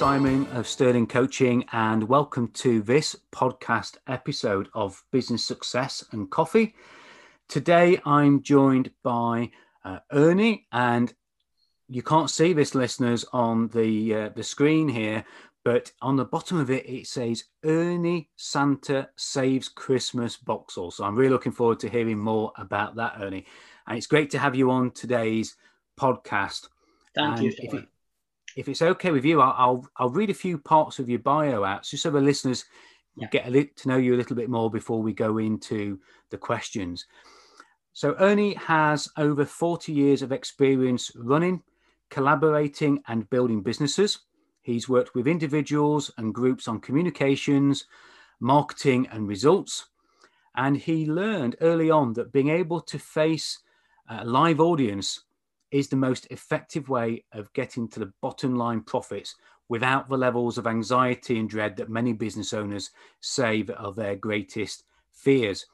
Simon of Sterling Coaching, and welcome to this podcast episode of Business Success and Coffee. Today, I'm joined by uh, Ernie, and you can't see this, listeners, on the uh, the screen here, but on the bottom of it, it says Ernie Santa Saves Christmas Boxall. So I'm really looking forward to hearing more about that, Ernie. And it's great to have you on today's podcast. Thank and you. If, it's okay with you, I'll, I'll, I'll read a few parts of your bio out just so the listeners yeah. get a li- to know you a little bit more before we go into the questions. So Ernie has over 40 years of experience running, collaborating, and building businesses. He's worked with individuals and groups on communications, marketing, and results. And he learned early on that being able to face a live audience is the most effective way of getting to the bottom line profits without the levels of anxiety and dread that many business owners say that are their greatest fears.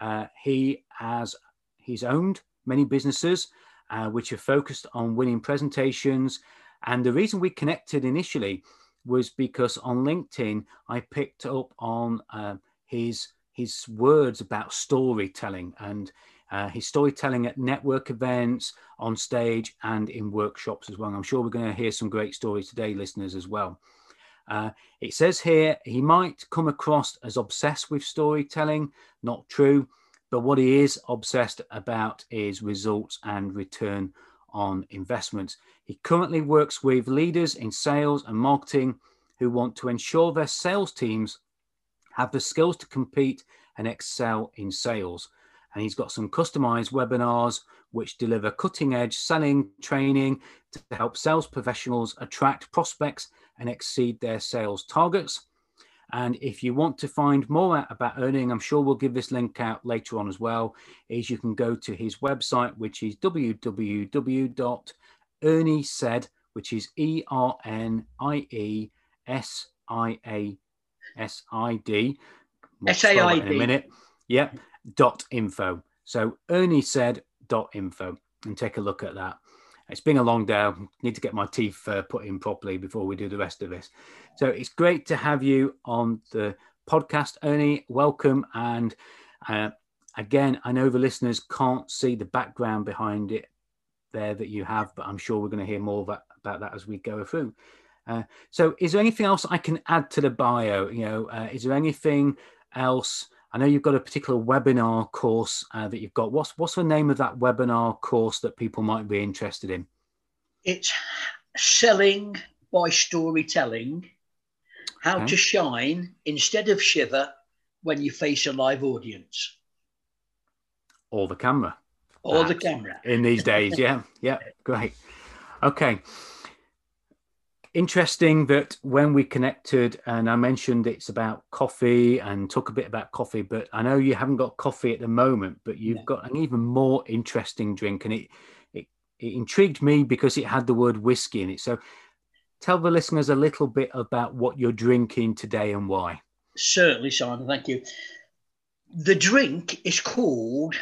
Uh, he has he's owned many businesses uh, which are focused on winning presentations and the reason we connected initially was because on LinkedIn, I picked up on uh, his his words about storytelling and uh, his storytelling at network events, on stage, and in workshops as well. And I'm sure we're going to hear some great stories today, listeners, as well. Uh, it says here he might come across as obsessed with storytelling, not true, but what he is obsessed about is results and return on investments. He currently works with leaders in sales and marketing who want to ensure their sales teams have the skills to compete and excel in sales. And he's got some customized webinars which deliver cutting edge selling training to help sales professionals attract prospects and exceed their sales targets. And if you want to find more about Ernie, I'm sure we'll give this link out later on as well, is you can go to his website, which is www.erniesaid, which is E R N I E S I A I D. S A I D. info. So Ernie said Dot info. And take a look at that. It's been a long day. I need to get my teeth uh, put in properly before we do the rest of this. So it's great to have you on the podcast, Ernie. Welcome. And uh, again, I know the listeners can't see the background behind it there that you have, but I'm sure we're going to hear more about, about that as we go through. Uh, so, is there anything else I can add to the bio? You know, uh, is there anything else? I know you've got a particular webinar course uh, that you've got. What's what's the name of that webinar course that people might be interested in? It's selling by storytelling. How okay. to shine instead of shiver when you face a live audience. Or the camera. Or the camera. In these days, yeah, yeah, great. Okay interesting that when we connected and I mentioned it's about coffee and talk a bit about coffee, but I know you haven't got coffee at the moment, but you've got an even more interesting drink and it, it, it intrigued me because it had the word whiskey in it. So tell the listeners a little bit about what you're drinking today and why. Certainly, Simon, thank you. The drink is called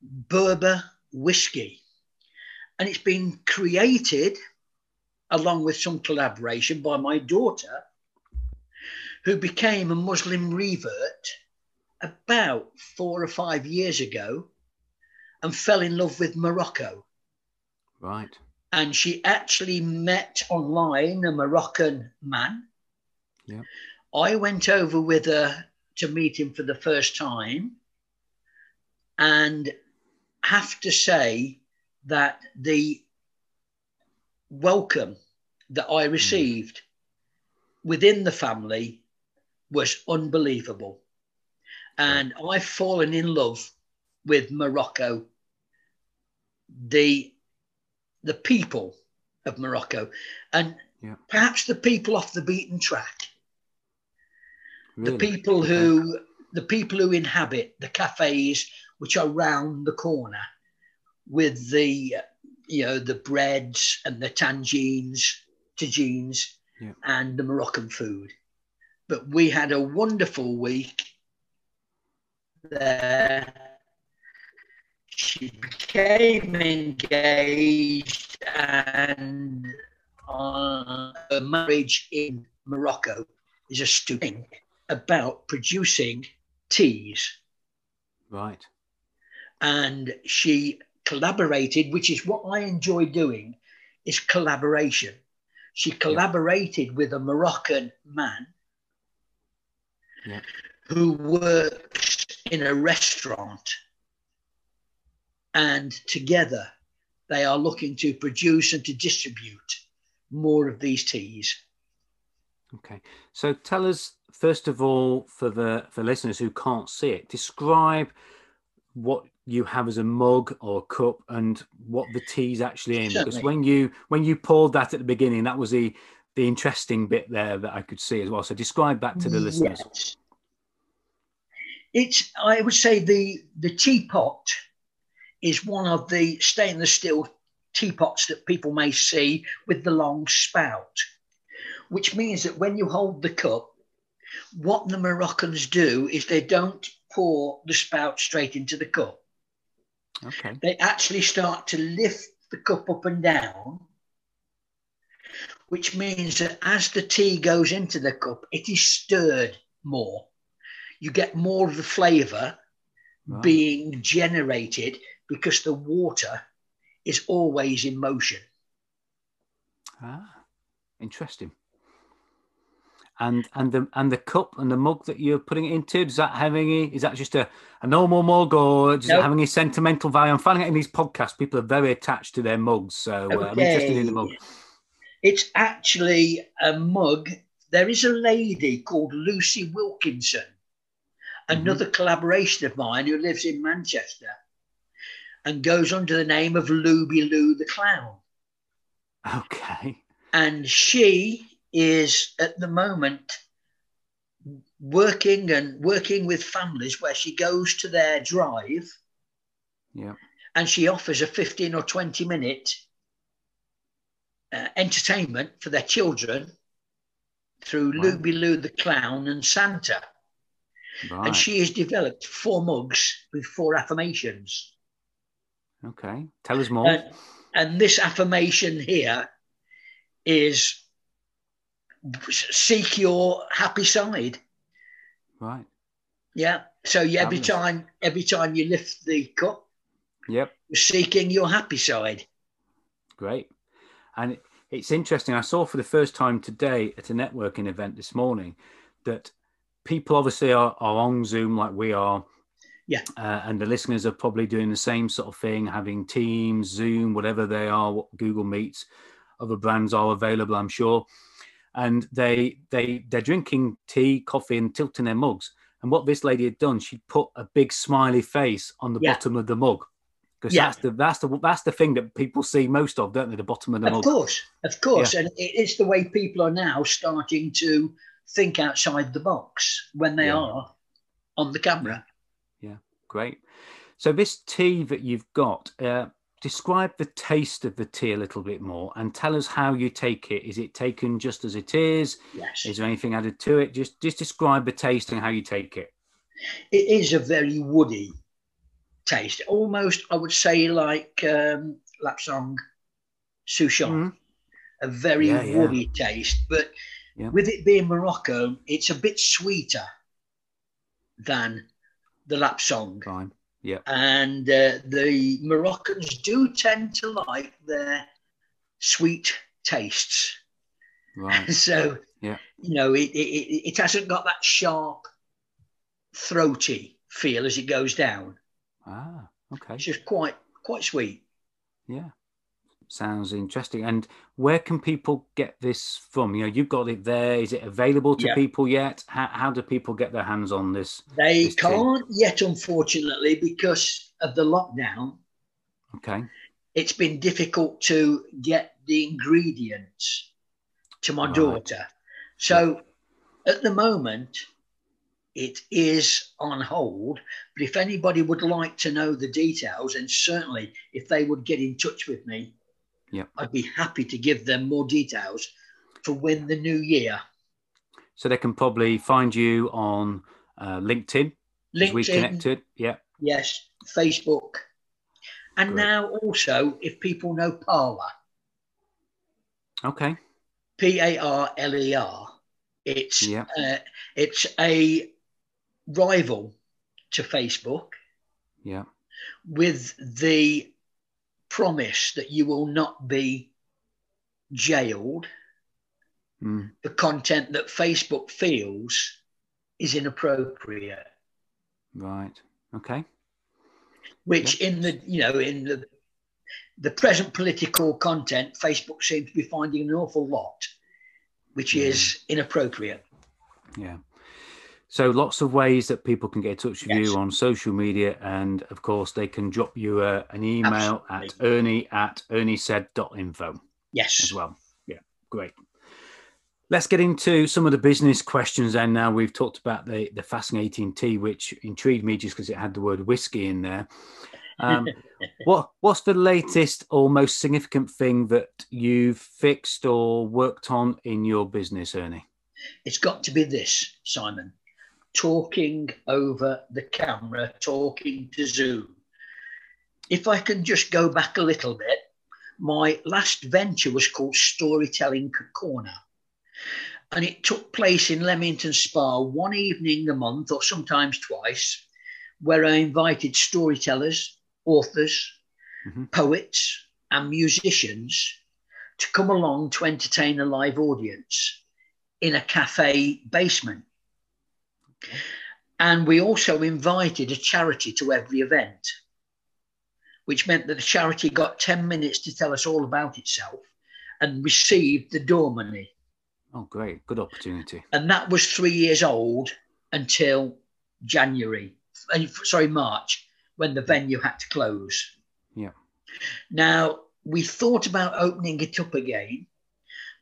Berber Whiskey and it's been created – along with some collaboration by my daughter, who became a Muslim revert about four or five years ago and fell in love with Morocco. Right. And she actually met online a Moroccan man. Yeah. I went over with her to meet him for the first time and have to say that the welcome that I hmm. received within the family was unbelievable. And I've fallen in love with Morocco, the the people of Morocco, and yeah. perhaps the people off the beaten track. Really? The people who the people who inhabit the cafes which are round the corner with the you know the breads and the tangines, tagines, yeah. and the Moroccan food. But we had a wonderful week there. She became engaged and uh, her marriage in Morocco is a stupid about producing teas. Right. And she collaborated, which is what I enjoy doing, is collaboration. She collaborated yeah. with a Moroccan man yeah. who works in a restaurant. And together they are looking to produce and to distribute more of these teas. Okay. So tell us, first of all, for the for listeners who can't see it, describe what you have as a mug or cup and what the tea's actually in Certainly. because when you when you poured that at the beginning that was the the interesting bit there that i could see as well so describe that to the yes. listeners it's i would say the the teapot is one of the stainless steel teapots that people may see with the long spout which means that when you hold the cup what the moroccans do is they don't pour the spout straight into the cup Okay. They actually start to lift the cup up and down, which means that as the tea goes into the cup, it is stirred more. You get more of the flavour right. being generated because the water is always in motion. Ah, interesting and and the and the cup and the mug that you're putting it into does that have any is that just a, a normal mug or does nope. it have any sentimental value i'm finding out in these podcasts people are very attached to their mugs so okay. uh, i'm interested in the mug it's actually a mug there is a lady called lucy wilkinson another mm-hmm. collaboration of mine who lives in manchester and goes under the name of Luby Lou the clown okay and she is at the moment working and working with families where she goes to their drive yeah and she offers a 15 or 20 minute uh, entertainment for their children through wow. Luby Lou the Clown and Santa. Right. And she has developed four mugs with four affirmations. Okay, tell us more. and this affirmation here is seek your happy side. Right. Yeah. So every time every time you lift the cup, yep, you're seeking your happy side. Great. And it's interesting. I saw for the first time today at a networking event this morning that people obviously are, are on Zoom like we are. Yeah. Uh, and the listeners are probably doing the same sort of thing, having Teams, Zoom, whatever they are, what Google Meets, other brands are available, I'm sure and they they they're drinking tea, coffee, and tilting their mugs. And what this lady had done, she'd put a big smiley face on the yeah. bottom of the mug because yeah. that's the that's the that's the thing that people see most of, don't they? The bottom of the of mug. Of course, of course, yeah. and it's the way people are now starting to think outside the box when they are on the camera. Yeah, great. So this tea that you've got, uh, describe the taste of the tea a little bit more and tell us how you take it. Is it taken just as it is? Yes. Is there anything added to it? Just just describe the taste and how you take it. It is a very woody taste, almost I would say like um, Lapsang Souchong, mm-hmm. a very yeah, woody taste. But yeah. with it being Morocco, it's a bit sweeter than the Lapsang. Fine. Yeah. And uh, the Moroccans do tend to like their sweet tastes. Right. so, yeah. you know, it, it, it hasn't got that sharp, throaty feel as it goes down. Ah, okay. It's just quite quite sweet. Yeah. Sounds interesting. And where can people get this from? You know, you've got it there. Is it available to people yet? How, how do people get their hands on this? They this can't yet, unfortunately, because of the lockdown. Okay. It's been difficult to get the ingredients to my right. daughter. So at the moment, it is on hold. But if anybody would like to know the details, and certainly if they would get in touch with me, yeah, I'd be happy to give them more details for when the new year. So they can probably find you on uh, LinkedIn. LinkedIn, we connected. Yeah. Yes, Facebook, and Great. now also if people know Parler, Okay. P A R L E R, it's Yeah. uh, it's a rival to Facebook Yeah. with the promise that you will not be jailed Mm. the content that Facebook feels is inappropriate, Right. Okay. which in the you know in the the present political content, Facebook seems to be finding an awful lot, which is inappropriate. Yeah. So lots of ways that people can get in touch with Yes. you on social media, and of course they can drop you a, an email at ernie at erniesaid.info Yes. as well. Yeah, great. Let's get into some of the business questions then. Now we've talked about the the fascinating tea, which intrigued me just because it had the word whiskey in there. Um, what what's the latest or most significant thing that you've fixed or worked on in your business, Ernie? It's got to be this, Simon. Talking over the camera, talking to Zoom. If I can just go back a little bit, my last venture was called Storytelling Corner. And it took place in Leamington Spa one evening a month or sometimes twice, where I invited storytellers, authors, Mhm. poets, and musicians to come along to entertain a live audience in a cafe basement. And we also invited a charity to every event, which meant that the charity got 10 minutes to tell us all about itself and received the door money. Oh, great. Good opportunity. And that was three years old until January, uh, sorry, March, when the venue had to close. Yeah. Now, we thought about opening it up again,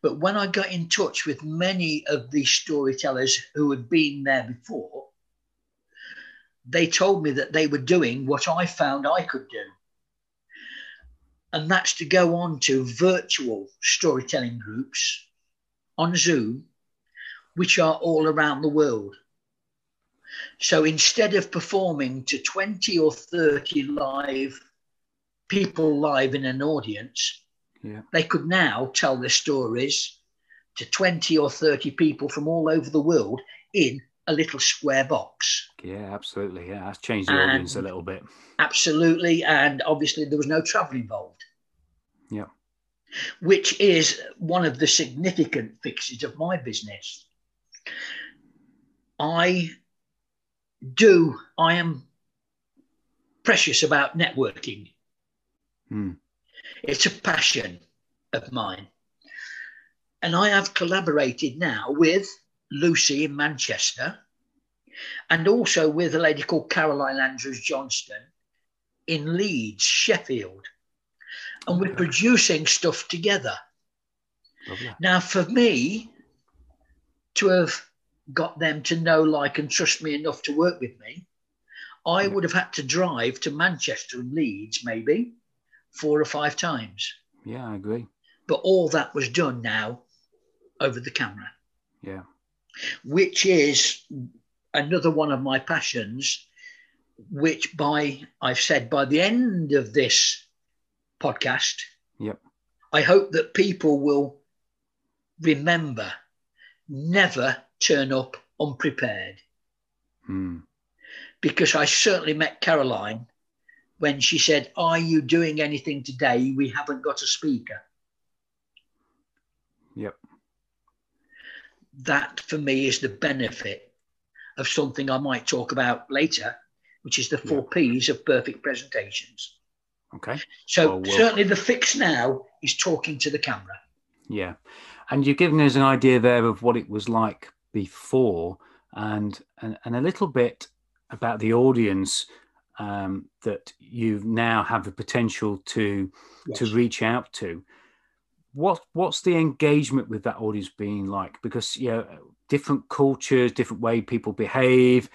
but when I got in touch with many of the storytellers who had been there before, they told me that they were doing what I found I could do. And that's to go on to virtual storytelling groups on Zoom, which are all around the world. So instead of performing to 20 or 30 live people live in an audience, Yeah. they could now tell their stories to 20 or 30 people from all over the world in a little square box. Yeah, absolutely. Yeah, that's changed the And- audience a little bit. Absolutely. And obviously, there was no travel involved. Yeah. Which is one of the significant fixes of my business. I do, I am precious about networking. Hmm. It's a passion of mine. And I have collaborated now with Lucy in Manchester and also with a lady called Caroline Andrews Johnston in Leeds, Sheffield. And we're producing stuff together. Lovely. Now, for me to have got them to know, like, and trust me enough to work with me, I would have had to drive to Manchester and Leeds maybe four or five times. Yeah, I agree. But all that was done now over the camera, Yeah. which is another one of my passions. Which, by I've said, by the end of this podcast, Yep. I hope that people will remember never turn up unprepared. Hmm. Because I certainly met Caroline when she said, Are you doing anything today? We haven't got a speaker. Yep. That for me is the benefit of something I might talk about later, which is the four P's of perfect presentations. Okay. So, we'll- certainly the fix now is talking to the camera. Yeah. And you've given us an idea there of what it was like before and and, and a little bit about the audience um, that you now have the potential to to reach out to. What what's the engagement with that audience being like? Because you know, different cultures, different way people behave.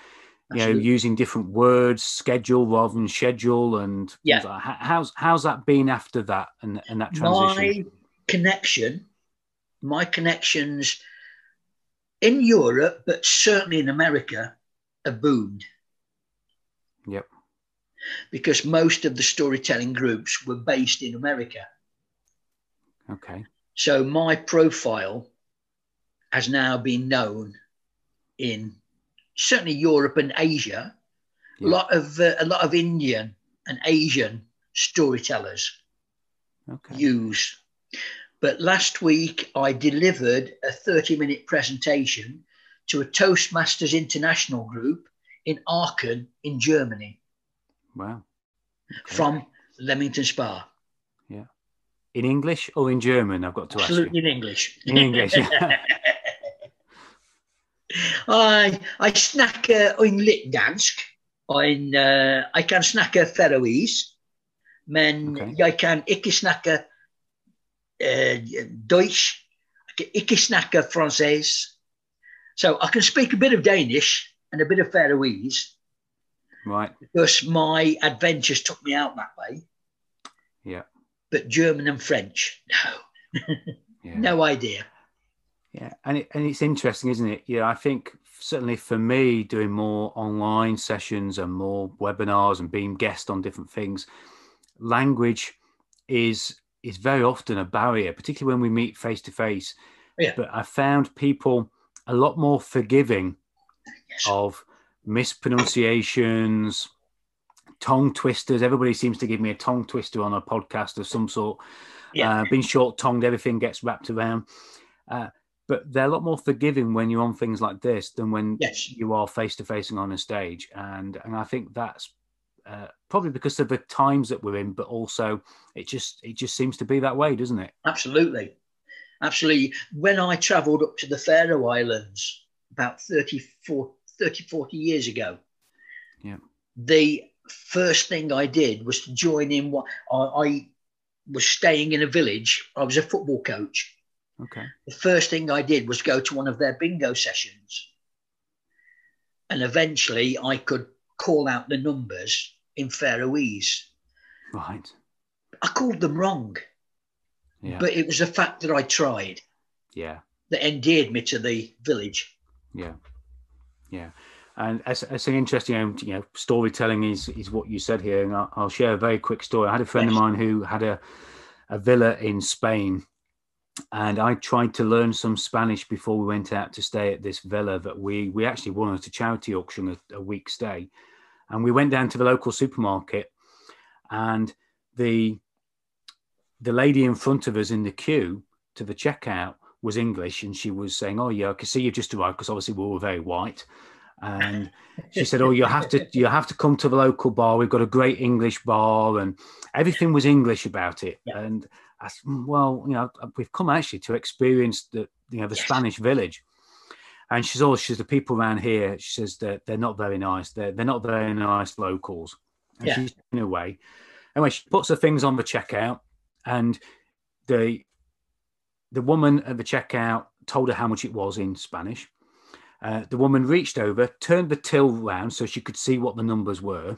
You know, using different words, schedule rather than schedule, and yeah. Like how's how's that been after that and and that transition? My connection, my connections in Europe, but certainly in America, have boomed. Yep. Because most of the storytelling groups were based in America. Okay. So my profile has now been known in certainly Europe and Asia. Yeah. A lot of uh, a lot of Indian and Asian storytellers okay. use. But last week I delivered a 30 minute presentation to a Toastmasters International group in Aachen in Germany. Wow. Okay. From Leamington Spa. Yeah. In English or in German? I've got to Absolutely ask you. in English. In English. I, I snakke in litdansk. En, uh, ik kan snakken Faroese. Men okay. jij kan ikke snakke uh, Duits. Ikke snakke Fransees. So I can speak a bit of Danish and a bit of Faroese. Right. Because my adventures took me out that way. Yeah. But German and French, no. yeah. No idea. Yeah, and it, and it's interesting, isn't it? Yeah, I think certainly for me, doing more online sessions and more webinars and being guest on different things, language is is very often a barrier, particularly when we meet face to face. Yeah. But I found people a lot more forgiving yes. of mispronunciations, tongue twisters. Everybody seems to give me a tongue twister on a podcast of some sort. Yeah. Uh, being short tongued, everything gets wrapped around. Uh, but they're a lot more forgiving when you're on things like this than when yes. you are face to face and on a stage. And and I think that's uh, probably because of the times that we're in, but also it just it just seems to be that way, doesn't it? Absolutely, absolutely. When I travelled up to the Faroe Islands about 30, 40, 30, 40 years ago, yeah, the first thing I did was to join in. What I, I was staying in a village. I was a football coach Okay. The first thing I did was go to one of their bingo sessions. And eventually I could call out the numbers in Faroese. Right. I called them wrong. Yeah. But it was the fact that I tried. Yeah. That endeared me to the village. Yeah. Yeah. And as, as an interesting, um, you know, storytelling is is what you said here, and I'll, I'll share a very quick story. I had a friend yes. of mine who had a a villa in Spain, and I tried to learn some Spanish before we went out to stay at this villa that we we actually won at a charity auction a, a week stay, and we went down to the local supermarket, and the the lady in front of us in the queue to the checkout was English, and she was saying, "Oh yeah, I can see you've just arrived," because obviously we were very white, and she said, "Oh, you have to you have to come to the local bar. We've got a great English bar, and everything was English about it." Yeah. And I said, mm, "Well, you know, we've come actually to experience the you know the yes. Spanish village." And she's all she's the people around here. She says that they're not very nice. They're they're not very nice locals. And yeah. she's in a way. Anyway, she puts her things on the checkout, and the the woman at the checkout told her how much it was in Spanish uh, the woman reached over, turned the till round so she could see what the numbers were,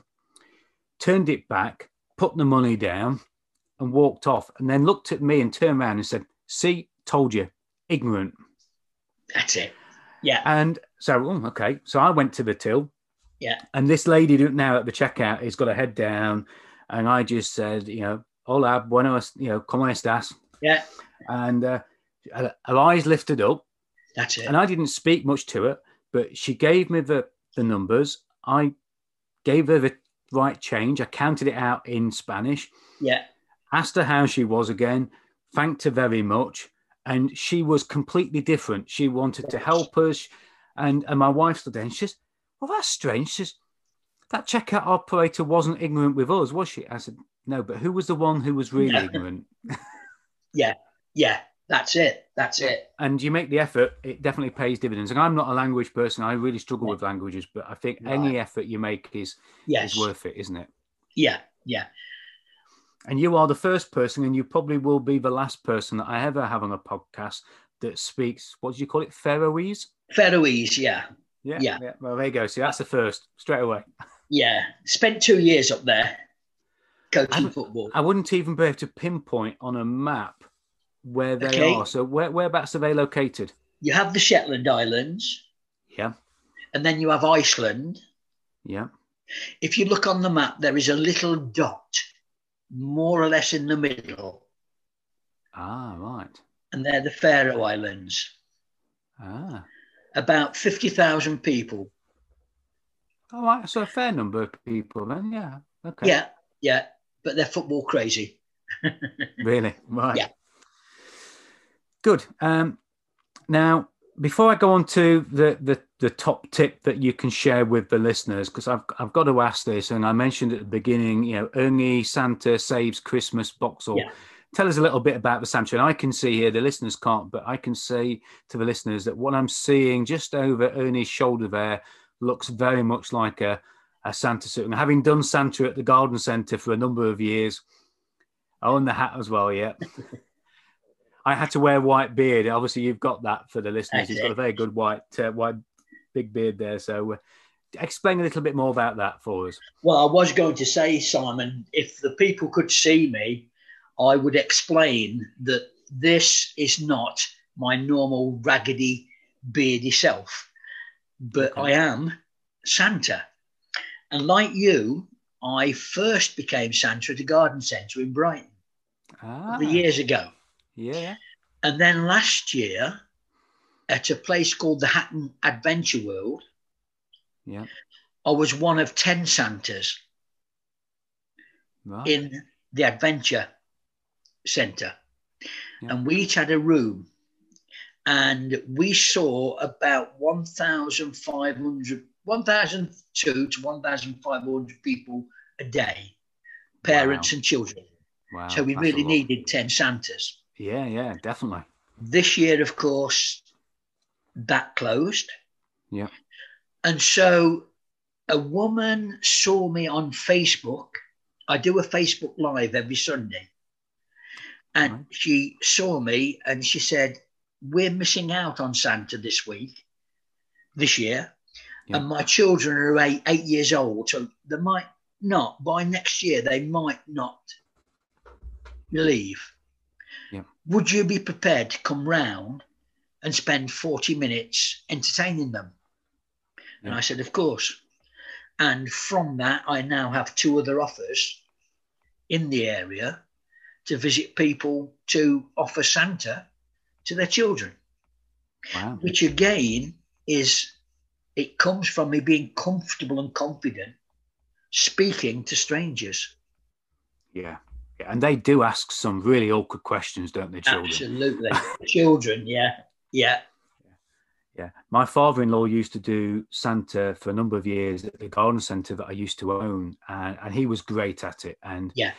turned it back, put the money down, and walked off. And then looked at me and turned around and said, See, told you, ignorant. That's it. Yeah. And so, oh, okay. So I went to the till. Yeah. And this lady now at the checkout has got her head down. And I just said, you know, hola, buenos, you know, ¿cómo estás? Yeah. And uh, her eyes lifted up that's it. And I didn't speak much to her, but she gave me the, the numbers. I gave her the right change. I counted it out in Spanish. Yeah. Asked her how she was again, thanked her very much. And she was completely different. She wanted to help us. And, and my wife stood there and she says, Well, that's strange. She says, That checkout operator wasn't ignorant with us, was she? I said, No, but who was the one who was really ignorant? yeah. Yeah. That's it. That's it. And you make the effort, it definitely pays dividends. And I'm not a language person. I really struggle yeah. with languages, but I think right. any effort you make is yes. is worth it, isn't it? Yeah, yeah. And you are the first person, and you probably will be the last person that I ever have on a podcast that speaks. What do you call it? Faroese. Faroese, yeah. Yeah, Yeah. yeah. Well, there you go. See, that's the first straight away. Yeah. Spent two years up there coaching I'm- football. I wouldn't even be able to pinpoint on a map where they Okay. are. So where, whereabouts are they located? You have the Shetland Islands, Yeah, and then you have Iceland. yeah. If you look on the map, there is a little dot, more or less in the middle, Ah, right. and they're the Faroe Islands. Ah, About 50,000 people. all right. So a fair number of people then. Yeah. Okay. Yeah, yeah, but they're football crazy. Really? Right. Yeah. Good. Um, now, before I go on to the, the, the top tip that you can share with the listeners, because I've, I've got to ask this, and I mentioned at the beginning, you know, Ernie Santa saves Christmas Boxall Yeah. tell us a little bit about the Santa. And I can see here, the listeners can't, but I can say to the listeners that what I'm seeing just over Ernie's shoulder there looks very much like a, a Santa suit. And having done Santa at the Garden Centre for a number of years, I own the hat as well, yeah. I had to wear white beard. Obviously, you've got that for the listeners. That's He's got a very good white, uh, white, big beard there. So, uh, explain a little bit more about that for us. Well, I was going to say, Simon, if the people could see me, I would explain that this is not my normal raggedy, beardy self, but Okay. I am Santa. And like you, I first became Santa at a garden centre in Brighton Ah, years ago. yeah. And then last year, at a place called the Hatton Adventure World, Yeah. I was one of 10 Santas. Right. in the adventure center Yeah. and we each had a room and we saw about 1500 1002 to 1500 people a day parents Wow. and children wow. so we really needed 10 santas Yeah, yeah, definitely. this year of course that closed Yeah. and so a woman saw me on Facebook. I do a Facebook Live every Sunday. And Right. she saw me and she said, We're missing out on Santa this week, this year. Yeah. And my children are eight, eight years old. So they might not, by next year, they might not leave. Yeah. Would you be prepared to come round and spend 40 minutes entertaining them? And I said, Of course. And from that, I now have two other offers in the area to visit people to offer Santa to their children, Wow. which again is it comes from me being comfortable and confident speaking to strangers. Yeah. yeah. And they do ask some really awkward questions, don't they, children? Absolutely. children, yeah. Yeah. Yeah. My father in law used to do Santa for a number of years at the garden centre that I used to own, and, and he was great at it. And Yeah.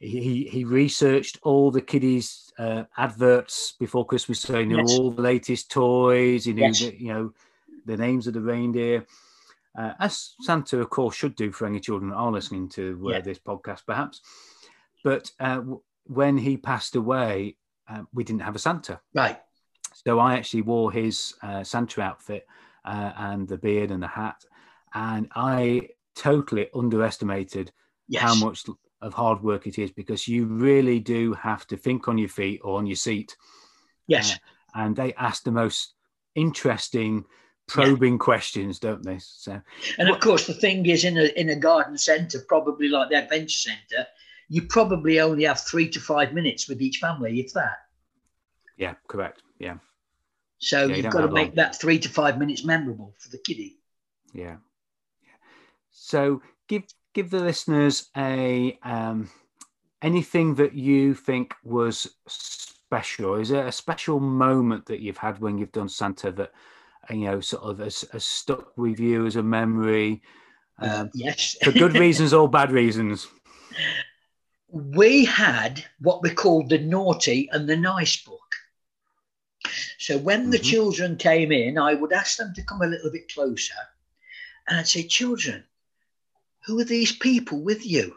he, he, he researched all the kiddies' uh, adverts before Christmas, so he knew Yes. all the latest toys, he knew, Yes. the, you know, the names of the reindeer. Uh, as Santa, of course, should do for any children that are listening to uh, Yeah. this podcast, perhaps. But uh, w- when he passed away, uh, we didn't have a Santa. Right. So I actually wore his uh, Santa outfit uh, and the beard and the hat, and I totally underestimated Yes. how much of hard work it is because you really do have to think on your feet or on your seat, Yes. and they ask the most interesting, probing questions, don't they? So And of course, the thing is, in a in a garden centre, probably like the adventure centre, you probably only have three to five minutes with each family, if that. yeah, correct. Yeah, So Yeah, you you've don't got to make long. that three to five minutes memorable for the kiddie. yeah. So give give the listeners a um, anything that you think was special. Is there a special moment that you've had when you've done Santa that you know sort of has stuck with you as a memory um, yes. for good reasons or bad reasons? we had what we called the naughty and the nice book. So when the Mhm. children came in, I would ask them to come a little bit closer and I'd say, Children, who are these people with you?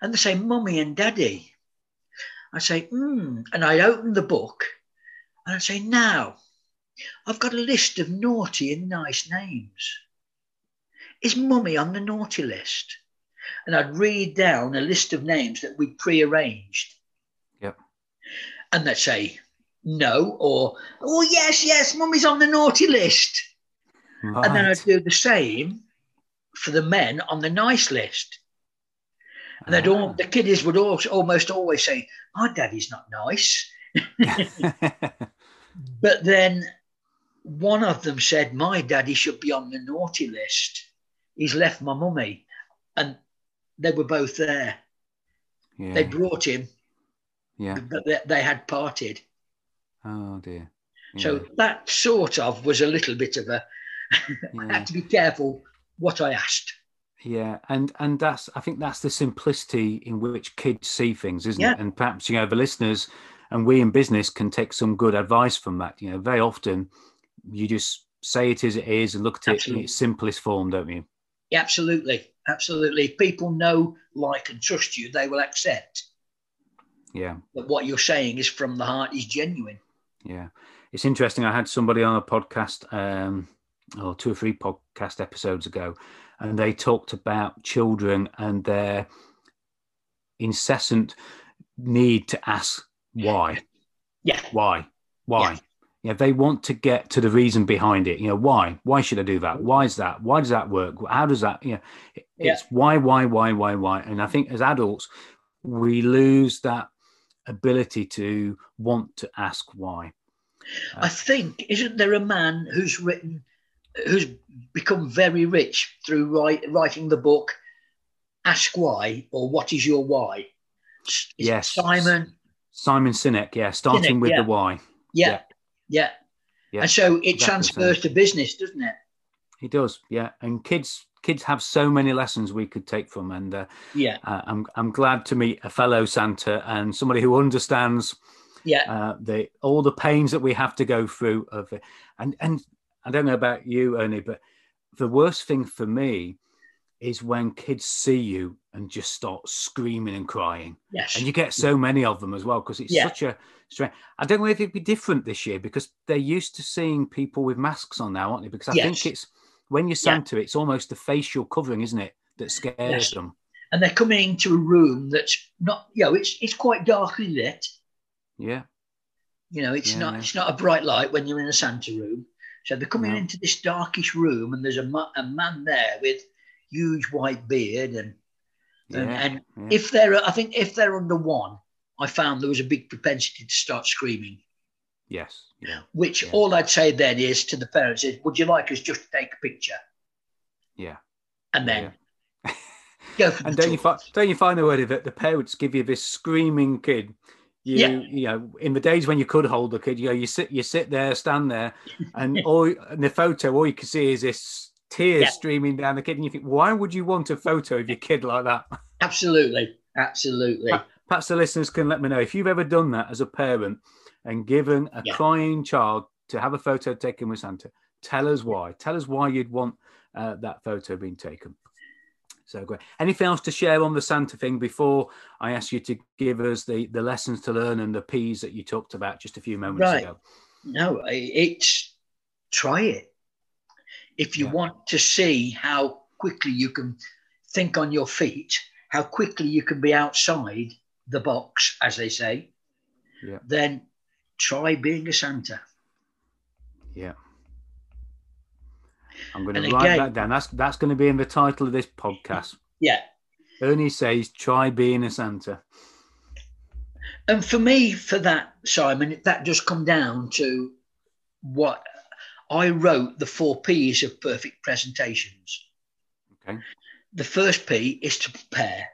And they say, Mummy and Daddy. I say, Hmm. And I'd open the book and I'd say, Now, I've got a list of naughty and nice names. Is mummy on the naughty list? And I'd read down a list of names that we'd pre-arranged. Yep. And they'd say no or oh yes, yes, mummy's on the naughty list. Right. And then I'd do the same for the men on the nice list. And they'd all, Ah. the kiddies would also, almost always say, My daddy's not nice. But then one of them said, My daddy should be on the naughty list. He's left my mummy. And they were both there. yeah. They brought him, yeah. but they, they had parted. Oh dear. Yeah. So that sort of was a little bit of a, I had to be careful what I asked. Yeah, and and that's I think that's the simplicity in which kids see things, isn't it? And perhaps you know the listeners and we in business can take some good advice from that. You know, very often you just say it as it is and look at it in its simplest form, don't you? Yeah, absolutely. Absolutely. If people know, like, and trust you, they will accept Yeah, that what you're saying is from the heart, is genuine. yeah. It's interesting. I had somebody on a podcast, um, or two or three podcast episodes ago, and they talked about children and their incessant need to ask why. Yeah. why why Yeah. Yeah they want to get to the reason behind it you know why why should i do that why is that why does that work how does that you know it- Yeah. it's why why why why why and i think as adults we lose that ability to want to ask why I uh, think, isn't there a man who's written, who's become very rich through write, writing the book Ask Why or What is Your Why? Is Yes. Simon. simon sinek yeah starting Sinek, with yeah. the why Yeah. Yeah. Yeah. Yeah, And so it exactly transfers to business, doesn't it? he does yeah and kids kids have so many lessons we could take from and uh, Yeah. uh, i'm i'm glad to meet a fellow santa and somebody who understands Yeah. uh, the all the pains that we have to go through of it. And and I don't know about you, Ernie, but the worst thing for me is when kids see you and just start screaming and crying, Yes. and you get so many of them as well because it's Yeah. such a strange. I don't know if it'd be different this year because they're used to seeing people with masks on now, aren't they? Because I think it's when you're Yeah. Santa, it's almost the facial covering, isn't it, that scares Yes. them. and they're coming into a room that's not, you know, it's it's quite darkly lit. Yeah, You know, it's Yeah, not yeah. it's not a bright light when you're in a Santa room. So they're coming No. into this darkish room, and there's a, ma- a man there with huge white beard, and yeah. and, and yeah. if they're, I think if they're under one, I found there was a big propensity to start screaming. yes, yeah, Which Yeah. all I'd say then is to the parents is, would you like us just to take a picture yeah. and then go for And don't you find don't you find the way that the parents give you this screaming kid? You Yeah. you know, in the days when you could hold the kid, you know, you sit you sit there, stand there, and all in the photo, all you can see is this tears Yeah. streaming down the kid, and you think, why would you want a photo of your kid like that? Absolutely, absolutely. Perhaps the listeners can let me know if you've ever done that as a parent and given a Yeah. crying child to have a photo taken with Santa. Tell us why. Tell us why you'd want uh, that photo being taken. So great. Anything else to share on the Santa thing before I ask you to give us the, the lessons to learn and the P's that you talked about just a few moments Right. ago? No, it's try it. If you Yeah. want to see how quickly you can think on your feet, how quickly you can be outside the box, as they say, Yeah. then try being a Santa. Yeah. I'm going And to write again- that down. That's that's going to be in the title of this podcast. Yeah. Ernie says, "Try being a Santa." And for me, for that, Simon, that does come down to what I wrote the four P's of perfect presentations. Okay. The first P is to prepare.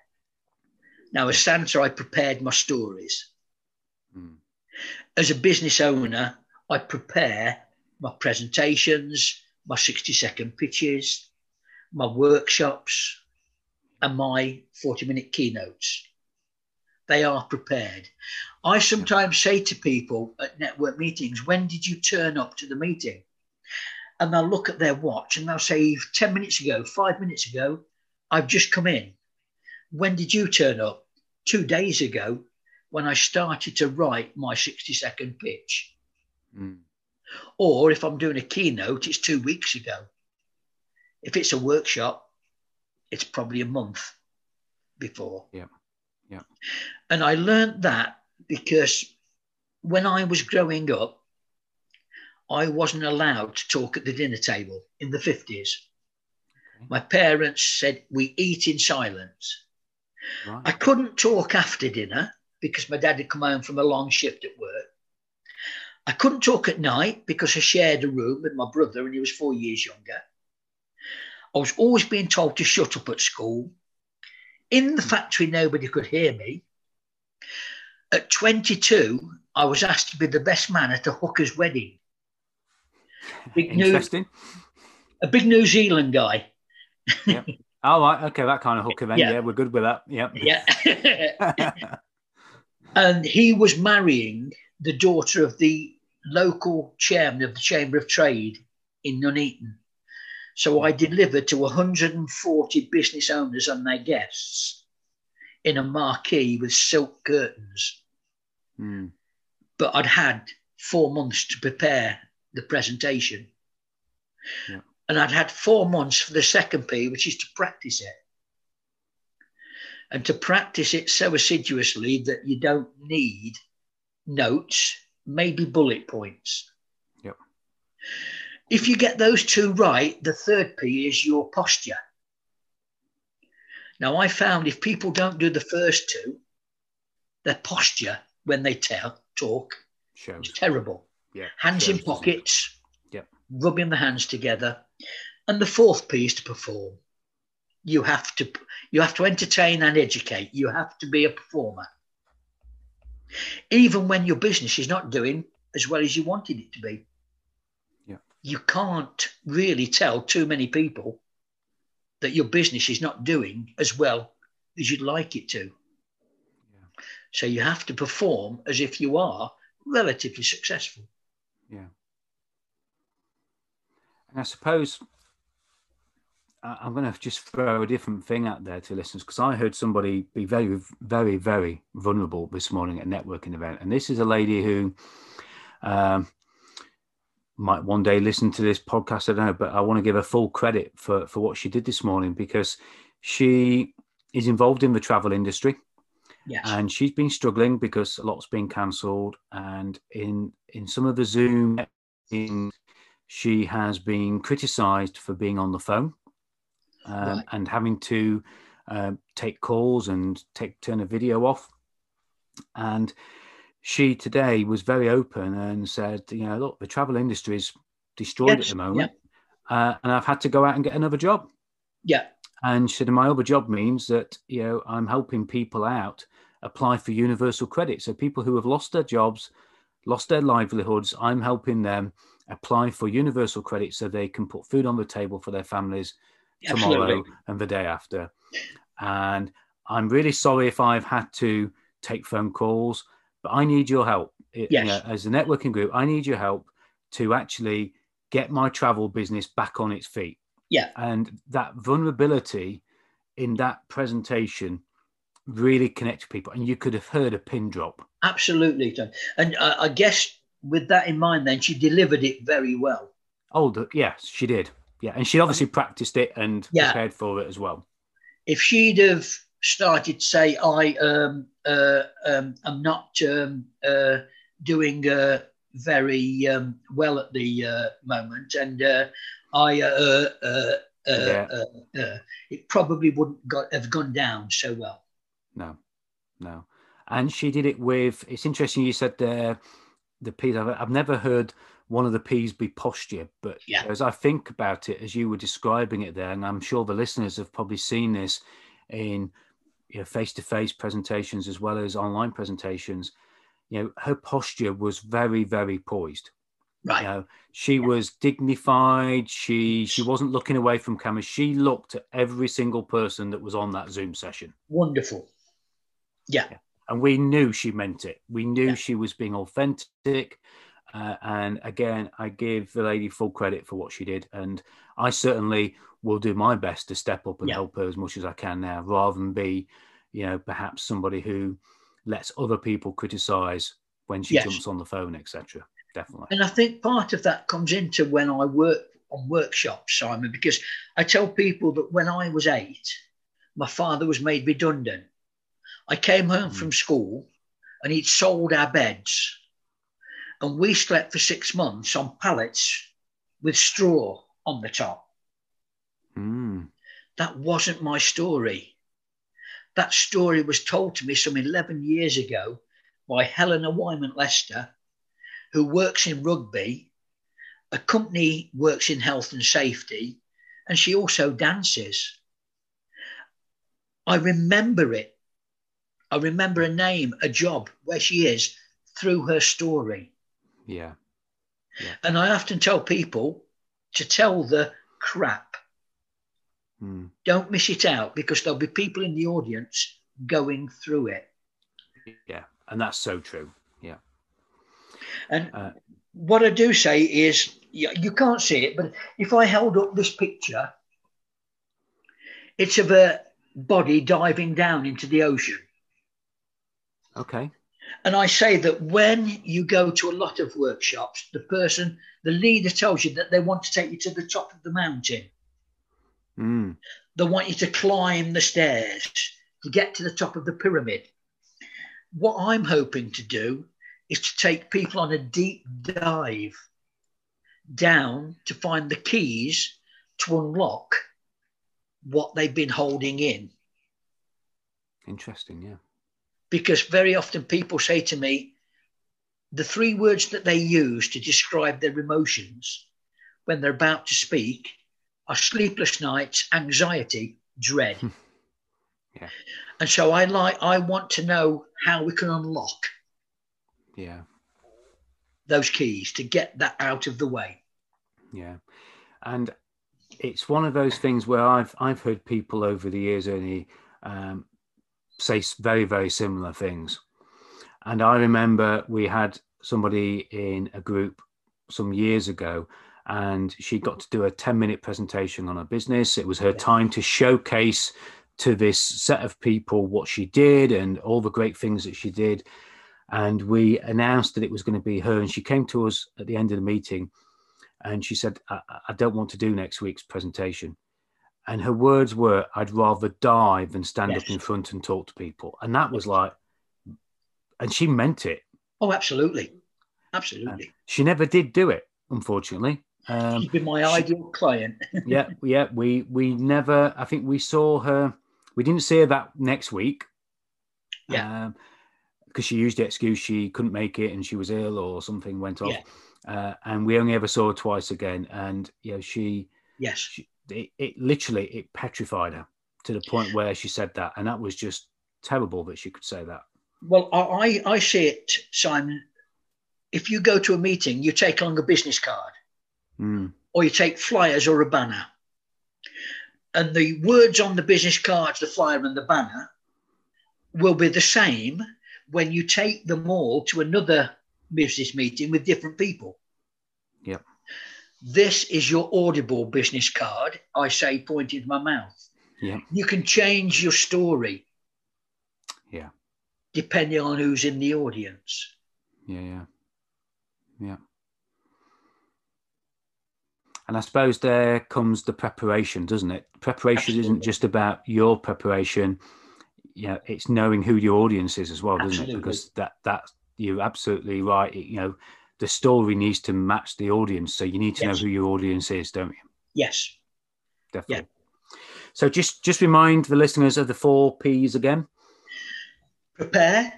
Now, as Santa, I prepared my stories. Mm. As a business owner, I prepare my presentations, my 60 second pitches, my workshops, and my 40 minute keynotes. They are prepared. I sometimes say to people at network meetings, When did you turn up to the meeting? And they'll look at their watch and they'll say, 10 minutes ago, five minutes ago, I've just come in. When did you turn up? Two days ago, when I started to write my 60 second pitch. Mm. Or if I'm doing a keynote, it's two weeks ago. If it's a workshop, it's probably a month before. Yeah. Yeah. And I learned that because when I was growing up, I wasn't allowed to talk at the dinner table in the 50s. My parents said we eat in silence. Right. I couldn't talk after dinner because my dad had come home from a long shift at work. I couldn't talk at night because I shared a room with my brother and he was four years younger. I was always being told to shut up at school. In the factory, nobody could hear me. At 22, I was asked to be the best man at a hooker's wedding. Big. New, a big New Zealand guy. yep. Oh, right. Okay, that kind of hooker then. Yeah, yeah we're good with that. Yep. Yeah. and he was marrying the daughter of the local chairman of the Chamber of Trade in Nuneaton. So I delivered to 140 business owners and their guests in a marquee with silk curtains. Mm. But I'd had four months to prepare the presentation. Yeah. And I'd had four months for the second P, which is to practice it. And to practice it so assiduously that you don't need notes, maybe bullet points. Yep. If you get those two right, the third P is your posture. Now, I found if people don't do the first two, their posture when they tell talk Shows. is terrible. Yeah. Hands in pockets. Yep. Rubbing the hands together. And the fourth P is to perform. You have to you have to entertain and educate. You have to be a performer. Even when your business is not doing as well as you wanted it to be. Yeah. You can't really tell too many people that your business is not doing as well as you'd like it to. Yeah. So you have to perform as if you are relatively successful. Yeah. And I suppose I'm going to just throw a different thing out there to listeners because I heard somebody be very, very, very vulnerable this morning at a networking event. And this is a lady who um, might one day listen to this podcast. I don't know, but I want to give her full credit for, for what she did this morning because she is involved in the travel industry. Yes. And she's been struggling because a lot's been cancelled. And in in some of the Zoom, she has been criticised for being on the phone um, right. and having to uh, take calls and take turn a video off. And she today was very open and said, you know, look, the travel industry is destroyed yes. at the moment, yeah. uh, and I've had to go out and get another job. Yeah. And she said, my other job means that you know I'm helping people out apply for universal credit. So people who have lost their jobs, lost their livelihoods, I'm helping them apply for universal credit so they can put food on the table for their families tomorrow Absolutely. and the day after. And I'm really sorry if I've had to take phone calls, but I need your help. Yes. You know, as a networking group, I need your help to actually get my travel business back on its feet. Yeah. And that vulnerability in that presentation really connected people. And you could have heard a pin drop. Absolutely. John. And uh, I guess with that in mind, then she delivered it very well. Oh, yes, she did. Yeah, and she obviously practiced it and yeah. prepared for it as well. If she'd have started to say, "I um, uh, um, am not um, uh, doing uh, very um, well at the uh, moment," and uh, I, uh, yeah. it probably wouldn't got, have gone down so well. No, no, and she did it with. It's interesting. You said there the piece. I've, I've never heard one of the P's be posture. But yeah. as I think about it, as you were describing it there, and I'm sure the listeners have probably seen this in you know, face-to-face presentations as well as online presentations, you know, her posture was very, very poised. Right. You know, she yeah. was dignified. She she wasn't looking away from cameras. She looked at every single person that was on that Zoom session. Wonderful. Yeah. yeah. And we knew she meant it. We knew yeah. she was being authentic. Uh, and again, I give the lady full credit for what she did. And I certainly will do my best to step up and yeah. help her as much as I can now, rather than be, you know, perhaps somebody who lets other people criticize when she yes. jumps on the phone, etc. definitely. And I think part of that comes into when I work on workshops, Simon, because I tell people that when I was eight, my father was made redundant. I came home mm. from school and he'd sold our beds. And we slept for six months on pallets with straw on the top. Mm. That wasn't my story. That story was told to me some 11 years ago by Helena Wyman Lester, who works in rugby. A company works in health and safety, and she also dances. I remember it. I remember a name, a job, where she is through her story. Yeah. yeah. And I often tell people to tell the crap. Mm. Don't miss it out because there'll be people in the audience going through it. Yeah. And that's so true. Yeah. And uh, what I do say is, you can't see it, but if I held up this picture, it's of a body diving down into the ocean. Okay. And I say that when you go to a lot of workshops, the person, the leader tells you that they want to take you to the top of the mountain. Mm. They want you to climb the stairs to get to the top of the pyramid. What I'm hoping to do is to take people on a deep dive down to find the keys to unlock what they've been holding in. Interesting, yeah. Because very often people say to me, the three words that they use to describe their emotions when they're about to speak are sleepless nights, anxiety, dread. yeah. And so I like I want to know how we can unlock yeah those keys to get that out of the way. Yeah. And it's one of those things where I've I've heard people over the years only um, say very very similar things, and I remember we had somebody in a group some years ago, and she got to do a ten minute presentation on her business. It was her time to showcase to this set of people what she did and all the great things that she did. And we announced that it was going to be her, and she came to us at the end of the meeting and she said, I, I don't want to do next week's presentation. And her words were, I'd rather die than stand yes. up in front and talk to people. And that was like, and she meant it. Oh, absolutely. Absolutely. She never did do it, unfortunately. Um, She's been my she, ideal client. yeah, yeah. We we never. I think we saw her. We didn't see her that next week. Yeah. Because um, she used the excuse she couldn't make it and she was ill or something went off. Yeah uh, and we only ever saw her twice again. And you know, she yes, she, it, it literally it petrified her to the point where she said that, and that was just terrible that she could say that. Well, I I see it, Simon. If you go to a meeting, you take along a business card, mm. or you take flyers or a banner, and the words on the business cards, the flyer and the banner, will be the same when you take them all to another business meeting with different people. Yep. This is your audible business card, I say, pointing to my mouth. Yeah. You can change your story. Yeah. Depending on who's in the audience. Yeah, yeah. Yeah. And I suppose there comes the preparation, doesn't it? Preparation Absolutely. isn't just about your preparation. Yeah, it's knowing who your audience is as well, doesn't it? Because that that you're absolutely right. You know, the story needs to match the audience, so you need to yes. know who your audience is, don't you? Yes, definitely. Yeah. So just just remind the listeners of the four P's again. Prepare.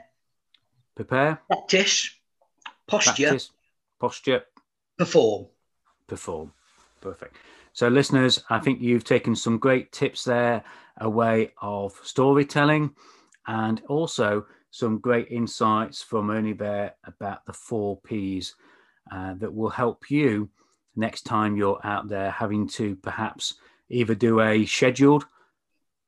Prepare. Practice. Posture. Practice, posture. Perform. Perform. Perfect. So, listeners, I think you've taken some great tips there, a way of storytelling, and also some great insights from Ernie Bear about the four P's uh, that will help you next time you're out there having to perhaps either do a scheduled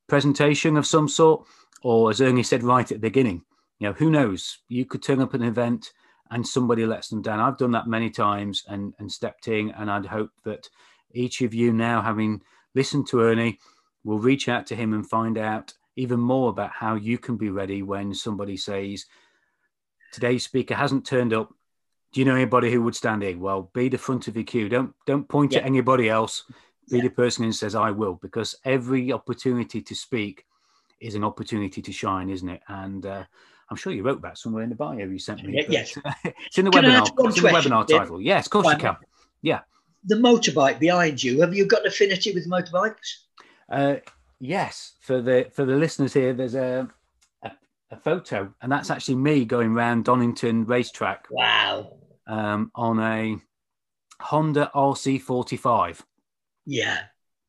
presentation of some sort or as Ernie said right at the beginning, you know, who knows? You could turn up an event and somebody lets them down. I've done that many times and, and stepped in, and I'd hope that each of you now, having listened to Ernie, will reach out to him and find out even more about how you can be ready when somebody says, today's speaker hasn't turned up do you know anybody who would stand in? Well, be the front of your queue. Don't don't point Yeah. at anybody else. Be Yeah. the person who says I will, because every opportunity to speak is an opportunity to shine, isn't it? And uh, I'm sure you wrote that somewhere in the bio you sent me. Yes. it's in the Can webinar. It's in the webinar title. Yes, of course you can. Yeah. The motorbike behind you, have you got affinity with motorbikes? Uh, yes, for the for the listeners here, there's a, a a photo, and that's actually me going round Donington racetrack Wow. um, on a Honda RC45. Yeah.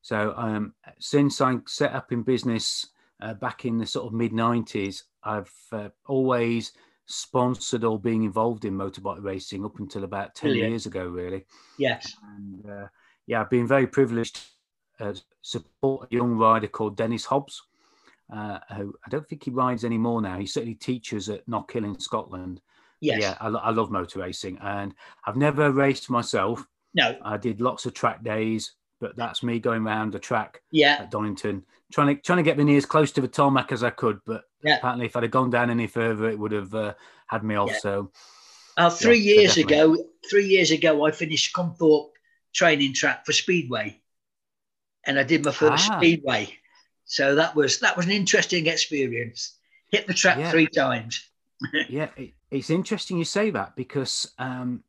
So um, since I set up in business uh, back in the sort of mid 90s, I've uh, always sponsored or being involved in motorbike racing up until about 10 Brilliant. years ago, really. Yes. And uh, yeah, I've been very privileged uh, support a young rider called Dennis Hobbs. Uh, who I don't think he rides anymore now. He certainly teaches at Knockhill in Scotland. Yes. Yeah, I, I love motor racing, and I've never raced myself. No. I did lots of track days, but that's me going around the track Yeah. at Donington, trying to trying to get me near as close to the tarmac as I could. But Yeah. apparently, if I'd have gone down any further, it would have uh, had me off. Yeah. So Uh, three Yeah, years definitely. ago, three years ago, I finished Scunthorpe training track for Speedway, and I did my first Ah. Speedway. So that was that was an interesting experience. Hit the track Yeah. three times. yeah, it, it's interesting you say that because um,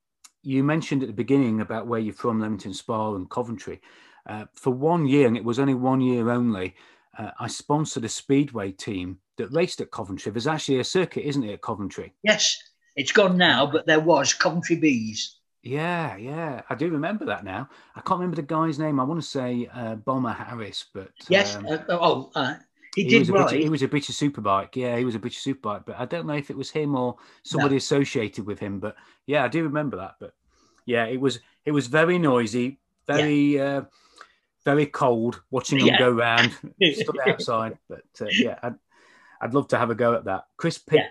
you mentioned at the beginning about where you're from, Leamington Spa and Coventry. Uh, for one year, and it was only one year only, uh, I sponsored a speedway team that raced at Coventry. There's actually a circuit, isn't it, at Coventry? Yes, it's gone now, but there was Coventry Bees. Yeah, yeah, I do remember that now. I can't remember the guy's name. I want to say uh, Bomber Harris, but Yes. um, uh, oh, uh, he, he did was ride. bit, he was a British superbike. Yeah, he was a British superbike, but I don't know if it was him or somebody associated with him. But yeah, I do remember that. But yeah, it was it was very noisy, very uh, very cold watching them Yeah. go round, stood outside. But uh, yeah, I'd, I'd love to have a go at that. Chris Yeah.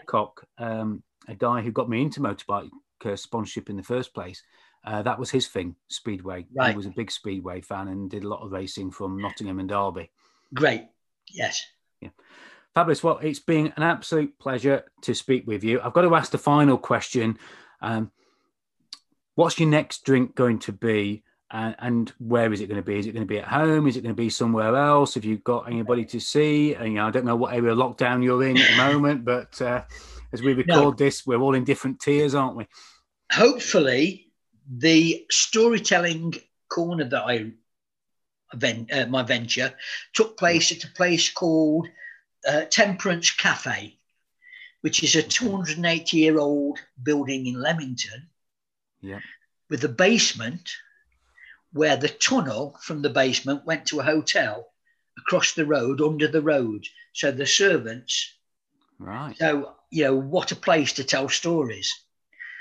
Um, a guy who got me into motorbike uh, sponsorship in the first place. Uh, that was his thing, speedway. He was a big speedway fan and did a lot of racing from Nottingham and Derby. Great. Yes. Yeah. Fabulous. Well, it's been an absolute pleasure to speak with you. I've got to ask the final question. Um, what's your next drink going to be? And, and where is it going to be? Is it going to be at home? Is it going to be somewhere else? Have you got anybody to see? And, you know, I don't know what area of lockdown you're in at the moment, but uh, as we record this, we're all in different tiers, aren't we? Hopefully, the storytelling corner that I uh, my venture took place at a place called uh, Temperance Cafe, which is a 280 year old building in Leamington Yeah. with a basement where the tunnel from the basement went to a hotel across the road under the road. So the servants, Right. so you know, what a place to tell stories.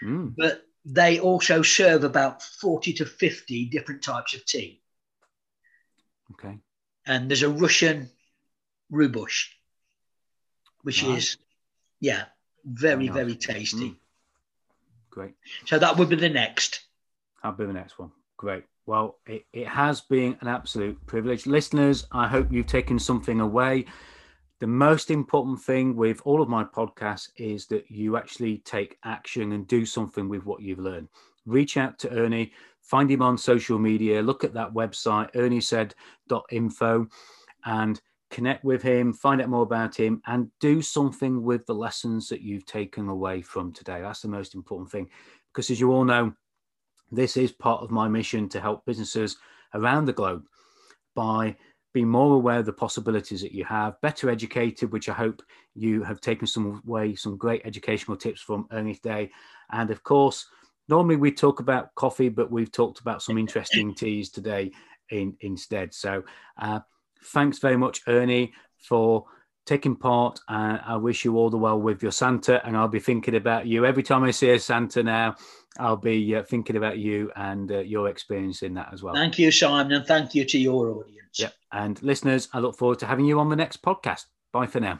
Mm. But they also serve about 40 to 50 different types of tea. Okay. And there's a Russian rubush, which is, yeah, very, Very very tasty. Mm. Great. So that would be the next. I'll be the next one. Great. Well, it, it has been an absolute privilege. Listeners, I hope you've taken something away. The most important thing with all of my podcasts is that you actually take action and do something with what you've learned. Reach out to Ernie, find him on social media, look at that website, erniesaid.info, and connect with him, find out more about him, and do something with the lessons that you've taken away from today. That's the most important thing. Because as you all know, this is part of my mission to help businesses around the globe by being more aware of the possibilities that you have, better educated, which I hope you have taken some way, some great educational tips from Ernie today. And of course, normally we talk about coffee, but we've talked about some interesting teas today in, instead. So uh, thanks very much, Ernie, for taking part. And I wish you all the well with your Santa. And I'll be thinking about you every time I see a Santa now. I'll be uh, thinking about you and uh, your experience in that as well. Thank you, Simon, and thank you to your audience. Yep. And listeners, I look forward to having you on the next podcast. Bye for now.